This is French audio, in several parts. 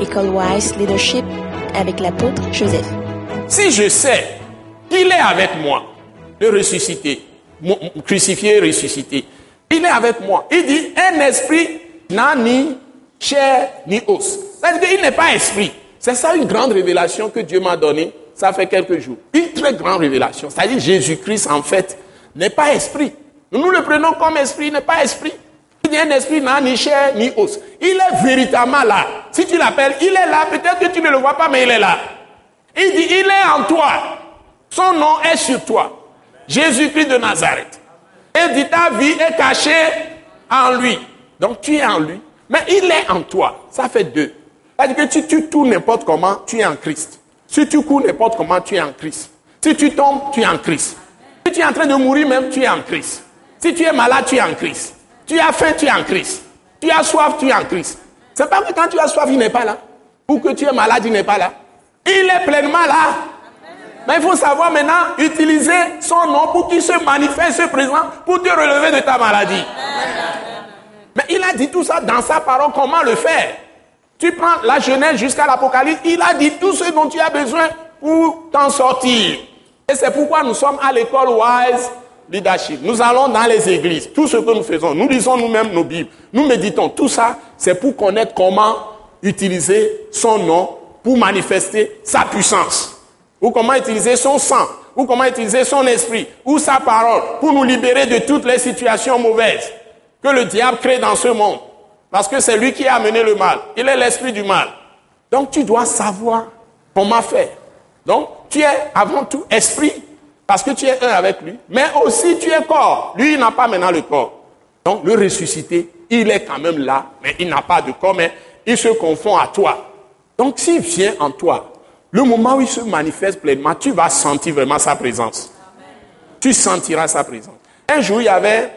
École Wise Leadership avec l'apôtre Joseph. Si je sais qu'il est avec moi, le ressuscité, crucifié, ressuscité, il est avec moi. Il dit, un esprit n'a ni chair ni os. C'est-à-dire qu'il n'est pas esprit. C'est ça une grande révélation que Dieu m'a donnée, ça fait quelques jours. Une très grande révélation. C'est-à-dire Jésus-Christ, en fait, n'est pas esprit. Nous le prenons comme esprit, il n'est pas esprit. Un esprit n'a ni chair ni os. Il est véritablement là. Si tu l'appelles, il est là. Peut-être que tu ne le vois pas, mais il est là. Il dit, il est en toi. Son nom est sur toi. Jésus-Christ de Nazareth. Et dit, ta vie est cachée en lui. Donc tu es en lui. Mais il est en toi. Ça fait deux. C'est-à-dire que si tu tournes n'importe comment, tu es en Christ. Si tu cours n'importe comment, tu es en Christ. Si tu tombes, tu es en Christ. Si tu es en train de mourir même, tu es en Christ. Si tu es malade, tu es en Christ. Tu as faim, tu es en Christ. Tu as soif, tu es en Christ. C'est pas que quand tu as soif, il n'est pas là. Ou que tu es malade, il n'est pas là. Il est pleinement là. Mais il faut savoir maintenant utiliser son nom pour qu'il se manifeste, se présente, pour te relever de ta maladie. Mais il a dit tout ça dans sa parole, comment le faire? Tu prends la Genèse jusqu'à l'Apocalypse, il a dit tout ce dont tu as besoin pour t'en sortir. Et c'est pourquoi nous sommes à l'école Wise Leadership. Nous allons dans les églises. Tout ce que nous faisons, nous lisons nous-mêmes nos Bibles. Nous méditons. Tout ça, c'est pour connaître comment utiliser son nom pour manifester sa puissance. Ou comment utiliser son sang. Ou comment utiliser son esprit. Ou sa parole pour nous libérer de toutes les situations mauvaises que le diable crée dans ce monde. Parce que c'est lui qui a amené le mal. Il est l'esprit du mal. Donc tu dois savoir comment faire. Donc tu es avant tout esprit, parce que tu es un avec lui, mais aussi tu es corps. Lui, il n'a pas maintenant le corps. Donc le ressuscité, il est quand même là, mais il n'a pas de corps, mais il se confond à toi. Donc s'il vient en toi, le moment où il se manifeste pleinement, tu vas sentir vraiment sa présence. Tu sentiras sa présence. Un jour, il y avait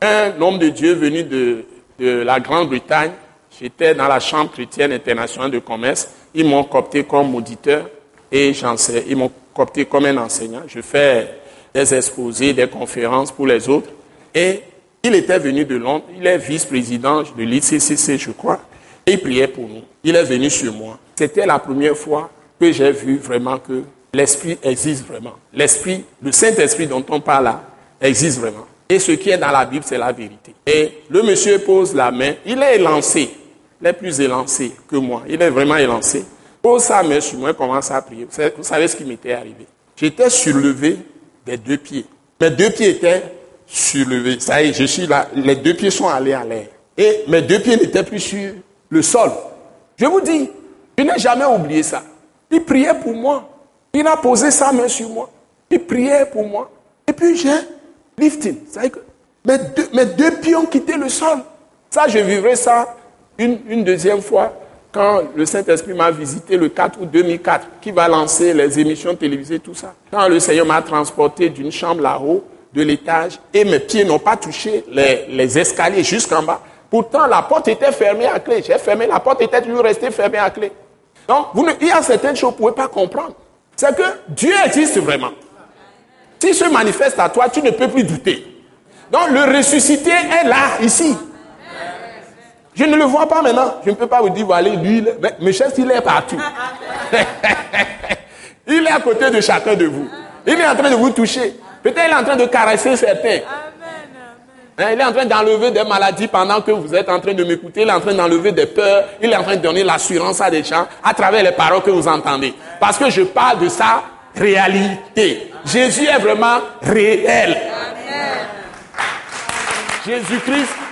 un homme de Dieu venu de, la Grande-Bretagne. J'étais dans la Chambre chrétienne internationale de commerce. Ils m'ont coopté comme auditeur et j'enseigne. Ils m'ont coopté comme un enseignant. Je fais des exposés, des conférences pour les autres. Et il était venu de Londres. Il est vice-président de l'ICCC, je crois. Et il priait pour nous. Il est venu sur moi. C'était la première fois que j'ai vu vraiment que l'Esprit existe vraiment. L'Esprit, le Saint-Esprit dont on parle là, existe vraiment. Et ce qui est dans la Bible, c'est la vérité. Et le monsieur pose la main. Il est élancé. Il est plus élancé que moi. Il est vraiment élancé. Pose sa main sur moi et commence à prier. Vous savez ce qui m'était arrivé J'étais surlevé des deux pieds. Mes deux pieds étaient surlevés. Ça y est, je suis là. Les deux pieds sont allés à l'air. Et mes deux pieds n'étaient plus sur le sol. Je vous dis, je n'ai jamais oublié ça. Il priait pour moi. Il a posé sa main sur moi. Il priait pour moi. Et puis j'ai lifting. Que mes, deux, mes deux pieds ont quitté le sol. Ça, je vivrai ça une, une deuxième fois quand le Saint-Esprit m'a visité le 4 août 2004, qui va lancer les émissions télévisées, tout ça. Quand le Seigneur m'a transporté d'une chambre là-haut, de l'étage, et mes pieds n'ont pas touché les, escaliers jusqu'en bas. Pourtant, la porte était fermée à clé. J'ai fermé, la porte était toujours restée fermée à clé. Donc, il y a certaines choses que vous ne pouvez pas comprendre. C'est que Dieu existe vraiment. S'il se manifeste à toi, tu ne peux plus douter. Donc le ressuscité est là, ici. Je ne le vois pas maintenant. Je ne peux pas vous dire, voilà, lui, mais mes chers, il est partout. il est à côté de chacun de vous. Il est en train de vous toucher. Peut-être il est en train de caresser certains. Hein, il est en train d'enlever des maladies pendant que vous êtes en train de m'écouter. Il est en train d'enlever des peurs. Il est en train de donner l'assurance à des gens à travers les paroles que vous entendez. Parce que je parle de ça réalité. Jésus est vraiment réel. Jésus-Christ